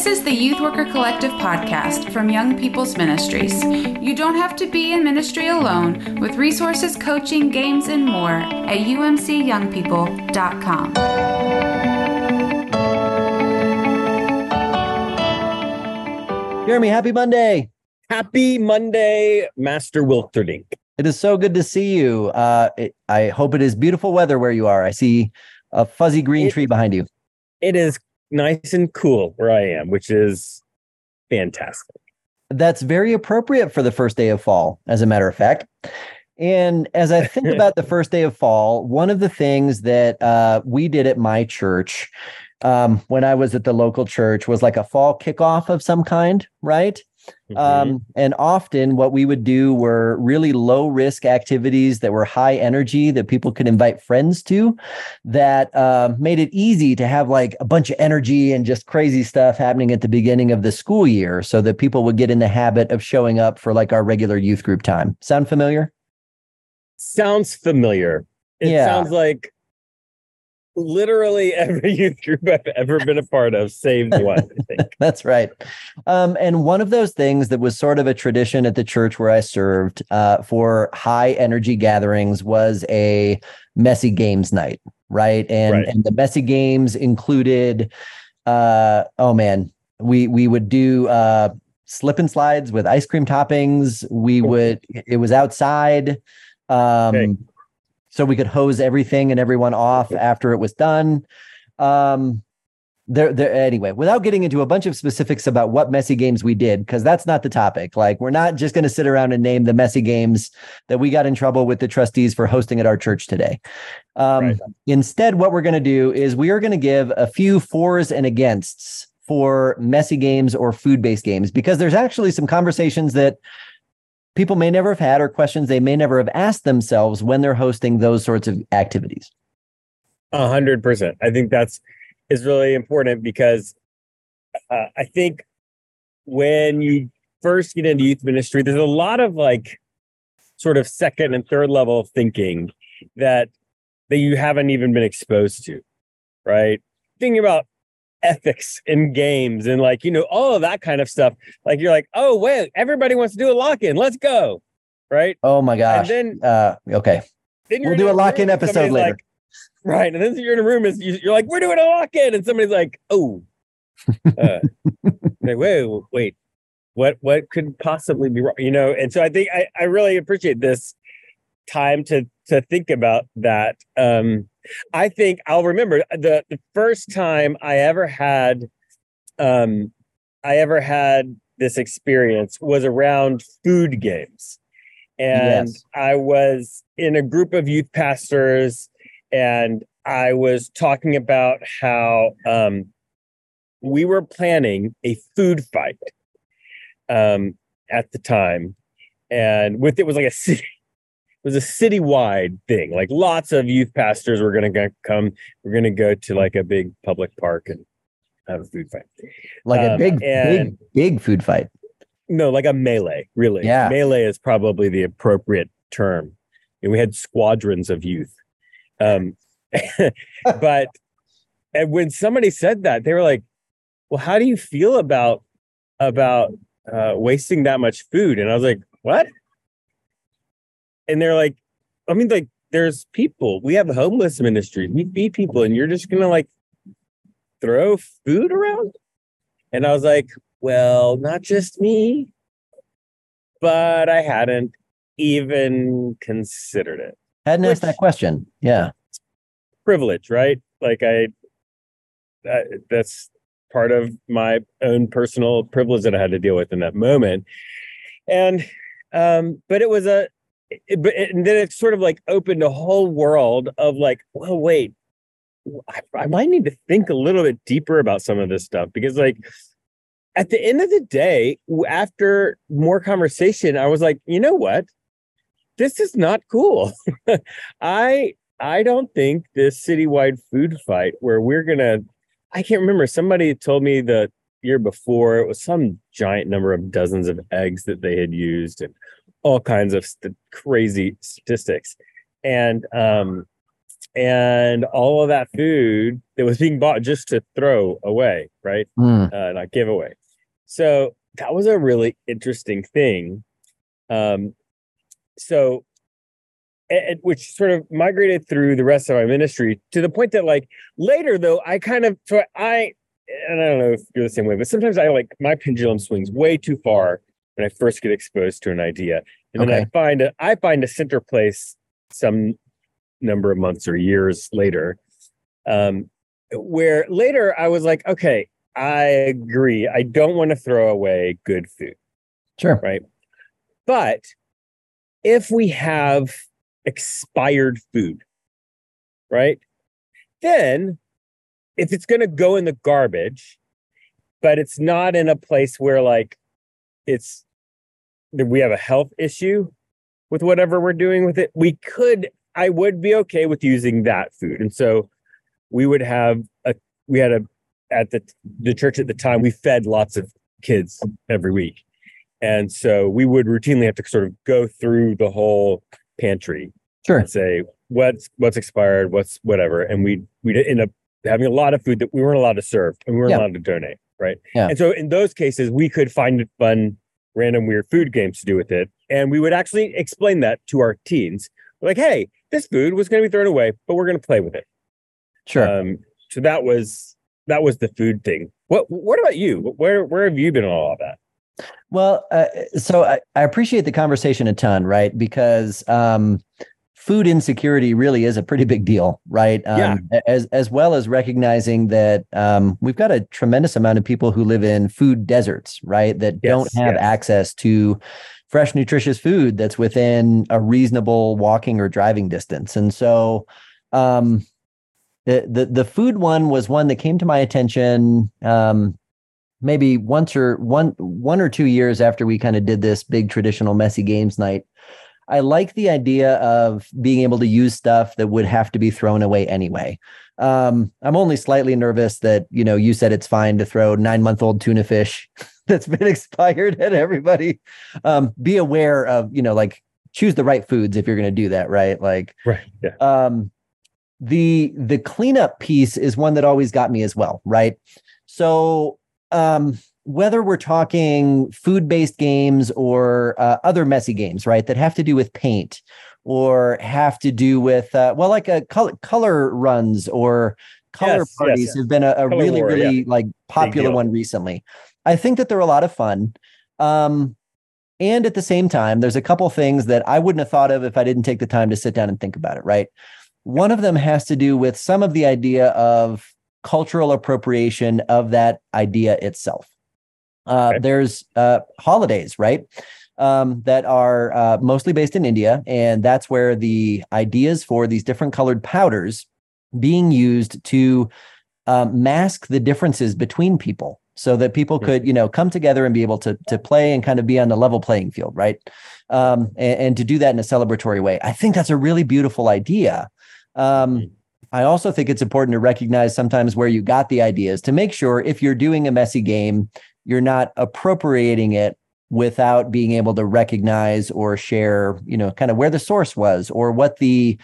This is the Youth Worker Collective podcast from Young People's Ministries. You don't have to be in ministry alone with resources, coaching, games, and more at umcyoungpeople.com. Jeremy, happy Monday. Happy Monday, Master Wilterdink. It is so good to see you. Uh, it, I hope it is beautiful weather where you are. I see a fuzzy green it, tree behind you. It is nice and cool where I am, which is fantastic. That's very appropriate for the first day of fall, as a matter of fact. And as I think about the first day of fall, one of the things that uh, we did at my church um, when I was at the local church was like a fall kickoff of some kind, right? Mm-hmm. Um, and often what we would do were really low risk activities that were high energy that people could invite friends to that uh, made it easy to have like a bunch of energy and just crazy stuff happening at the beginning of the school year so that people would get in the habit of showing up for like our regular youth group time. Sound familiar? Sounds familiar. It yeah. sounds like literally every youth group I've ever been a part of, save one. I think. That's right. Um, and one of those things that was sort of a tradition at the church where I served uh, for high energy gatherings was a messy games night, right? And right. and the messy games included, uh, oh man, we we would do. Uh, slip and slides with ice cream toppings we would it was outside um okay so we could hose everything and everyone off after it was done. Um, there, there anyway, without getting into a bunch of specifics about what messy games we did, because that's not the topic. Like, we're not just going to sit around and name the messy games that we got in trouble with the trustees for hosting at our church today. Um, right. Instead, what we're going to do is we are going to give a few fors and againsts for messy games or food based games, because there's actually some conversations that people may never have had or questions they may never have asked themselves when they're hosting those sorts of activities. A hundred percent. I think that's is really important because uh, I think when you first get into youth ministry, there's a lot of like sort of second and third level thinking that that you haven't even been exposed to, right? Thinking about ethics in games and like you know all of that kind of stuff. Like you're like oh wait everybody wants to do a lock-in. Let's go. Right? Oh my gosh. and then uh okay. then we'll do a lock-in episode later. like, right and then you're in a room is you're like we're doing a lock-in. And somebody's like oh uh, like, wait wait what what could possibly be wrong? You know and so i think i, I really appreciate this time to to think about that um I think I'll remember the the first time I ever had um I ever had this experience was around food games. And yes. I was in a group of youth pastors and I was talking about how um, we were planning a food fight um, at the time. And with it was like a city, was a citywide thing. Like lots of youth pastors were going to come. We're going to go to like a big public park and have a food fight. Like um, a big, big, big food fight. No, like a melee. Really, yeah. Melee is probably the appropriate term. And we had squadrons of youth. Um, but and when somebody said that, they were like, "Well, how do you feel about about uh, wasting that much food?" And I was like, "What?" And they're like, I mean, like, there's people. We have a homeless ministry. We feed people, and you're just gonna like throw food around. And I was like, well, not just me, but I hadn't even considered it. Hadn't asked that question. Yeah. Privilege, right? Like I, that, that's part of my own personal privilege that I had to deal with in that moment. And, um, but it was a, it, but and then it sort of like opened a whole world of like, well, wait, I, I might need to think a little bit deeper about some of this stuff because like at the end of the day, after more conversation, I was like, you know what? This is not cool. I I don't think this citywide food fight where we're gonna I can't remember. Somebody told me the year before it was some giant number of dozens of eggs that they had used and all kinds of st- crazy statistics. And um, and all of that food that was being bought just to throw away, right? Mm, Uh, not give away. So that was a really interesting thing. Um, so, and, which sort of migrated through the rest of my ministry to the point that, like, later though, I kind of, so I, and I don't know if you're the same way, but sometimes I like my pendulum swings way too far when I first get exposed to an idea, and then I find a, I find a center place some number of months or years later, um, where later I was like, okay, I agree. I don't want to throw away good food, sure. right? But if we have expired food, right? Then if it's going to go in the garbage, but it's not in a place where like it's we have a health issue with whatever we're doing with it, we could, I would be okay with using that food. And so we would have a, we had a, at the, the church at the time, we fed lots of kids every week. And so we would routinely have to sort of go through the whole pantry Sure. and say what's what's expired, what's whatever, and we we'd end up having a lot of food that we weren't allowed to serve and we weren't Yeah. allowed to donate, right? Yeah. And so in those cases, we could find it fun, random, weird food games to do with it, and we would actually explain that to our teens, like, "Hey, this food was going to be thrown away, but we're going to play with it." Sure. Um, so that was that was the food thing. What What about you? Where Where have you been on all of that? Well, uh, so I, I appreciate the conversation a ton, right? Because um, food insecurity really is a pretty big deal, right? Um, As as well as recognizing that um, we've got a tremendous amount of people who live in food deserts, right? That Yes, don't have yes. access to fresh, nutritious food that's within a reasonable walking or driving distance, and so. Um, the, the the food one was one that came to my attention um, maybe once or one one or two years after we kind of did this big traditional messy games night i like the idea of being able to use stuff that would have to be thrown away anyway um, i'm only slightly nervous that you know you said it's fine to throw nine month old tuna fish that's been expired at everybody um, be aware of you know like choose the right foods if you're going to do that right like Right. Yeah. um the the cleanup piece is one that always got me as well right so um whether we're talking food-based games or uh, other messy games right that have to do with paint or have to do with uh, well like a color color runs or color Yes, yes, parties yes. have been a, a really war, really like popular one recently i think that they're a lot of fun um and at the same time there's a couple things that i wouldn't have thought of if i didn't take the time to sit down and think about it right one of them has to do with some of the idea of cultural appropriation of that idea itself. Uh, Okay. There's uh, holidays, right? Um, that are uh, mostly based in India. And that's where the ideas for these different colored powders being used to um, mask the differences between people so that people Hmm. could, you know, come together and be able to, to play and kind of be on a level playing field, right? Um, and, and to do that in a celebratory way. I think that's a really beautiful idea. Um, Mhm. I also think it's important to recognize sometimes where you got the ideas to make sure if you're doing a messy game, you're not appropriating it without being able to recognize or share, you know, kind of where the source was or what the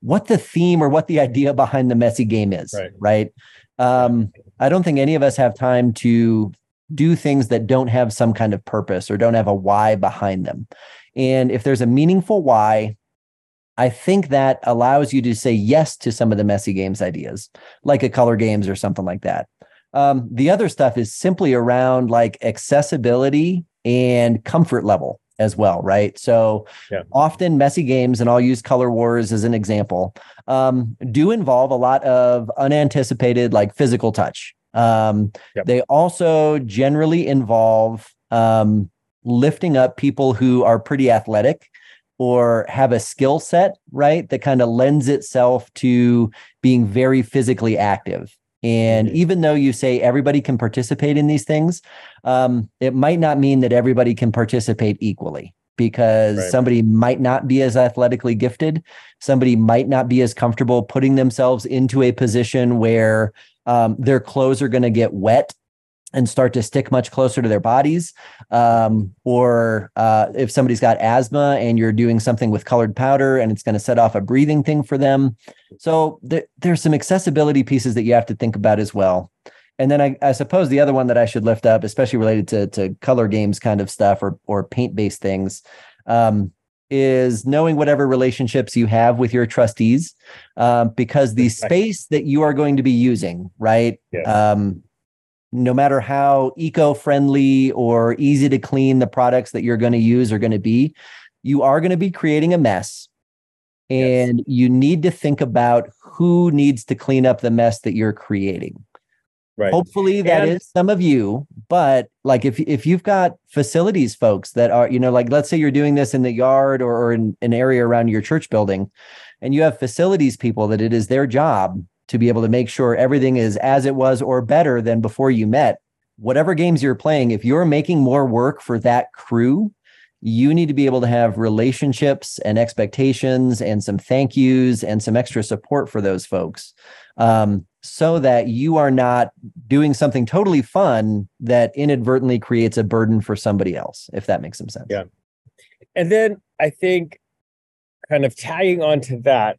what the theme or what the idea behind the messy game is, Right. right? Um, I don't think any of us have time to do things that don't have some kind of purpose or don't have a why behind them. And if there's a meaningful why, I think that allows you to say yes to some of the messy games ideas, like a color games or something like that. Um, the other stuff is simply around like accessibility and comfort level as well, right? So Yeah. often messy games, and I'll use Color Wars as an example, um, do involve a lot of unanticipated like physical touch. Um, Yep. They also generally involve um, lifting up people who are pretty athletic or have a skill set, right? That kind of lends itself to being very physically active. And Mhm. even though you say everybody can participate in these things, um, it might not mean that everybody can participate equally because Right. somebody might not be as athletically gifted. Somebody might not be as comfortable putting themselves into a position where um, their clothes are going to get wet and start to stick much closer to their bodies. Um, or uh, if somebody's got asthma and you're doing something with colored powder and it's going to set off a breathing thing for them. So th- there's some accessibility pieces that you have to think about as well. And then I, I, suppose the other one that I should lift up, especially related to, to color games kind of stuff or, or paint based things, um, is knowing whatever relationships you have with your trustees, um, because the space that you are going to be using, right? Yes. Um, no matter how eco-friendly or easy to clean the products that you're going to use are going to be you are going to be creating a mess. And yes. you need to think about who needs to clean up the mess that you're creating. Right. Hopefully that and- is some of you but like if if you've got facilities folks that are you know like let's say you're doing this in the yard or, or in an area around your church building and you have facilities people that it is their job to be able to make sure everything is as it was or better than before you met. Whatever games you're playing, if you're making more work for that crew, you need to be able to have relationships and expectations and some thank yous and some extra support for those folks um, so that you are not doing something totally fun that inadvertently creates a burden for somebody else, if that makes some sense. Yeah. And then I think kind of tagging on to that,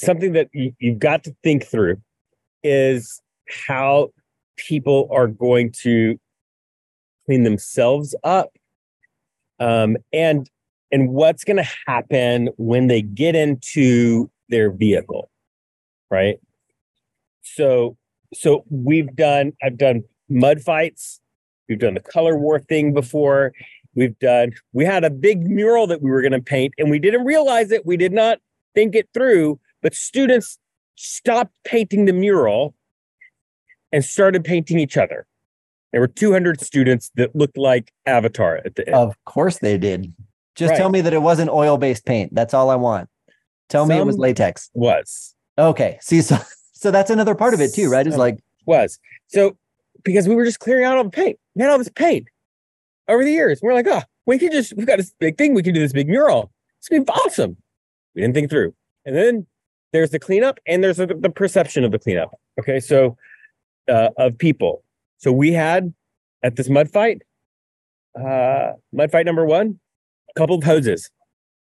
something that you, you've got to think through is how people are going to clean themselves up um, and and what's going to happen when they get into their vehicle right? So so we've done i've done mud fights. We've done the color war thing before. We've done we had a big mural that we were going to paint and we didn't realize it. We did not think it through but students stopped painting the mural and started painting each other. There were 200 students that looked like Avatar at the end. Of course they did. Just right. tell me that it wasn't oil based paint. That's all I want. Tell Some me it was latex. Was. Okay. See, so so that's another part of it too, right? Is like was. So because we were just clearing out all the paint. We had all this paint over the years. We're like, oh, we could just we've got this big thing. We can do this big mural. It's gonna be awesome. We didn't think through. And then there's the cleanup and there's the, the perception of the cleanup. Okay, so uh, of people. So we had at this mud fight, uh, mud fight number one, a couple of hoses,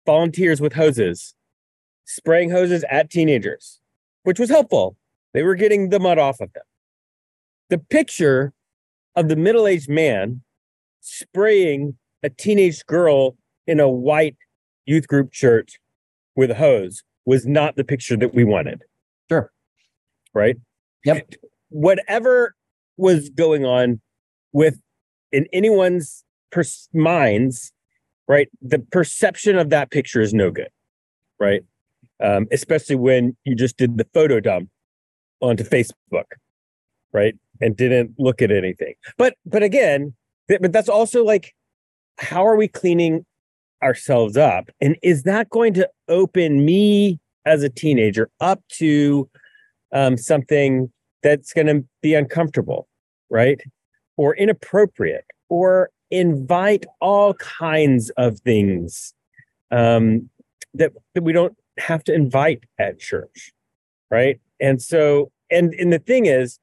volunteers with hoses, spraying hoses at teenagers, which was helpful. They were getting the mud off of them. The picture of the middle aged man spraying a teenage girl in a white youth group shirt with a hose was not the picture that we wanted. Sure. Right? Yep. Whatever was going on with in anyone's pers- minds, right? The perception of that picture is no good, right? Um, especially when you just did the photo dump onto Facebook, right? And didn't look at anything. But but again, th- but that's also like, how are we cleaning ourselves up. And is that going to open me as a teenager up to um, something that's going to be uncomfortable, right? Or inappropriate, or invite all kinds of things um, that, that we don't have to invite at church, right? And so, and and the thing is,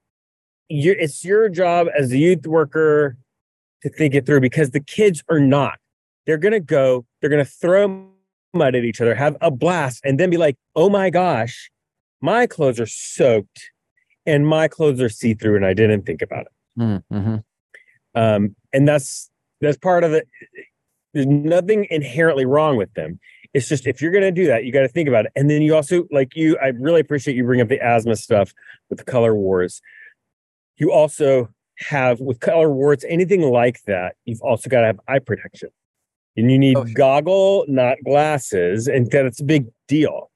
you it's your job as a youth worker to think it through because the kids are not they're going to go, they're going to throw mud at each other, have a blast, and then be like, oh my gosh, my clothes are soaked and my clothes are see through, and I didn't think about it. Mm-hmm. Um, and that's that's part of it. There's nothing inherently wrong with them. It's just if you're going to do that, you got to think about it. And then you also like you. I really appreciate you bring up the asthma stuff with the color wars. You also have with color wars, anything like that. You've also got to have eye protection and you need oh, goggle, not glasses, and that's a big deal.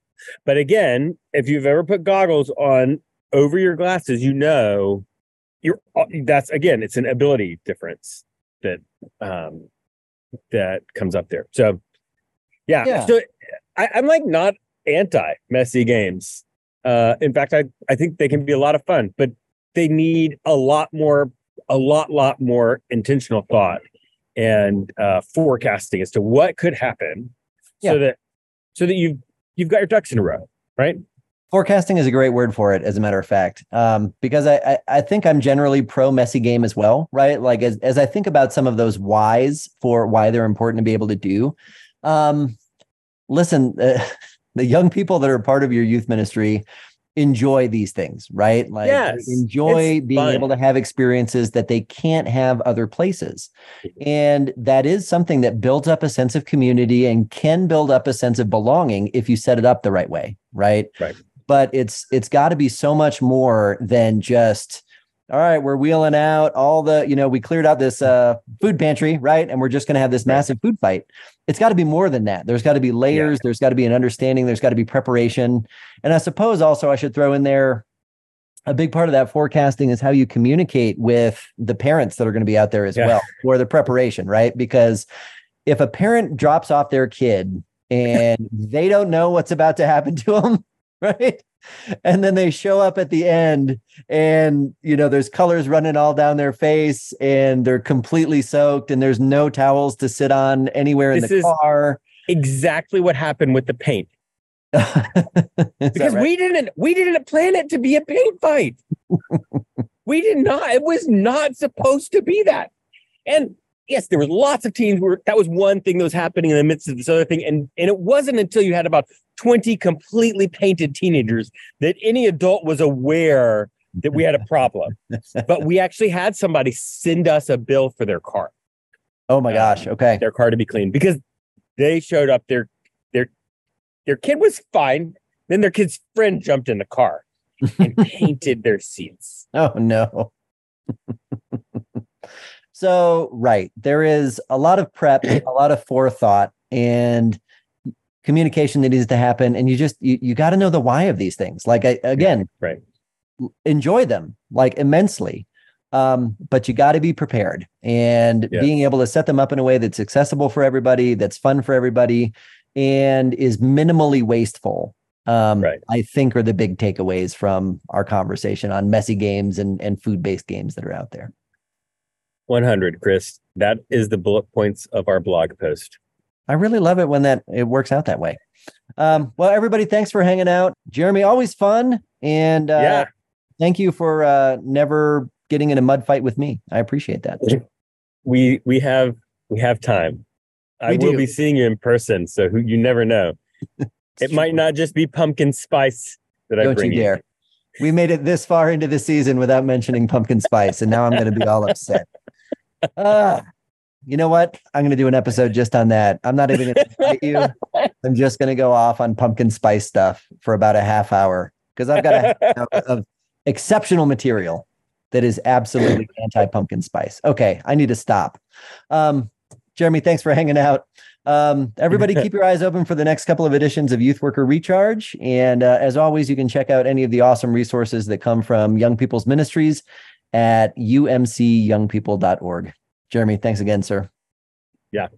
But again, if you've ever put goggles on over your glasses, you know you're uh, that's again, it's an ability difference that um that comes up there. So yeah, yeah. so I, I'm like not anti messy games. Uh in fact, I I think they can be a lot of fun, but they need a lot more a lot lot more intentional thought and uh, forecasting as to what could happen, yeah. so that so that you've you've got your ducks in a row, right? Forecasting is a great word for it, as a matter of fact, um, because I, I, I think I'm generally pro messy game as well, right? Like as as I think about some of those whys for why they're important to be able to do. Um, listen, uh, the young people that are part of your youth ministry enjoy these things, right? Like Yes, enjoy being fun. able to have experiences that they can't have other places. Mm-hmm. And that is something that builds up a sense of community and can build up a sense of belonging if you set it up the right way, right? Right. But it's it's got to be so much more than just all right, we're wheeling out all the, you know, we cleared out this uh, food pantry, right? And we're just going to have this massive food fight. It's got to be more than that. There's got to be layers. There's got to be an understanding. There's got to be preparation. And I suppose also I should throw in there a big part of that forecasting is how you communicate with the parents that are going to be out there as Yeah. well for the preparation, right? Because if a parent drops off their kid and they don't know what's about to happen to them, right? And then they show up at the end and you know there's colors running all down their face and they're completely soaked and there's no towels to sit on anywhere in the car. Exactly what happened with the paint. Because right? we didn't we didn't plan it to be a paint fight. we did not. It was not supposed to be that. And yes, there was lots of teams where that was one thing that was happening in the midst of this other thing. And and it wasn't until you had about 20 completely painted teenagers that any adult was aware that we had a problem. but we actually had somebody send us a bill for their car, oh my uh, gosh. Okay. their car to be cleaned because they showed up. Their their their kid was fine. Then their kid's friend jumped in the car and painted their seats. Oh no. so, right. There is a lot of prep, a lot of forethought and communication that needs to happen and you just you, you got to know the why of these things. Like I, again, Right. enjoy them like immensely. Um, but you got to be prepared and Yes. being able to set them up in a way that's accessible for everybody, that's fun for everybody, and is minimally wasteful. Um, Right. I think are the big takeaways from our conversation on messy games and, and food based games that are out there. 100, Chris. That is the bullet points of our blog post. I really love it when that it works out that way. Um, well, everybody, thanks for hanging out. Jeremy, always fun. And uh, yeah. thank you for uh, never getting in a mud fight with me. I appreciate that. We we have we have time. We I We will be seeing you in person, so who you never know. it might not just be pumpkin spice that I Don't bring you dare. We made it this far into the season without mentioning pumpkin spice, and now I'm going to be all upset. Ah, you know what? I'm going to do an episode just on that. I'm not even going to invite you. I'm just going to go off on pumpkin spice stuff for about a half hour because I've got a of exceptional material that is absolutely anti pumpkin spice. Okay, I need to stop. Um, Jeremy, thanks for hanging out. Um, everybody, keep your eyes open for the next couple of editions of Youth Worker Recharge. And uh, as always, you can check out any of the awesome resources that come from Young People's Ministries at umcyoungpeople.org. Jeremy, thanks again, sir. Yeah.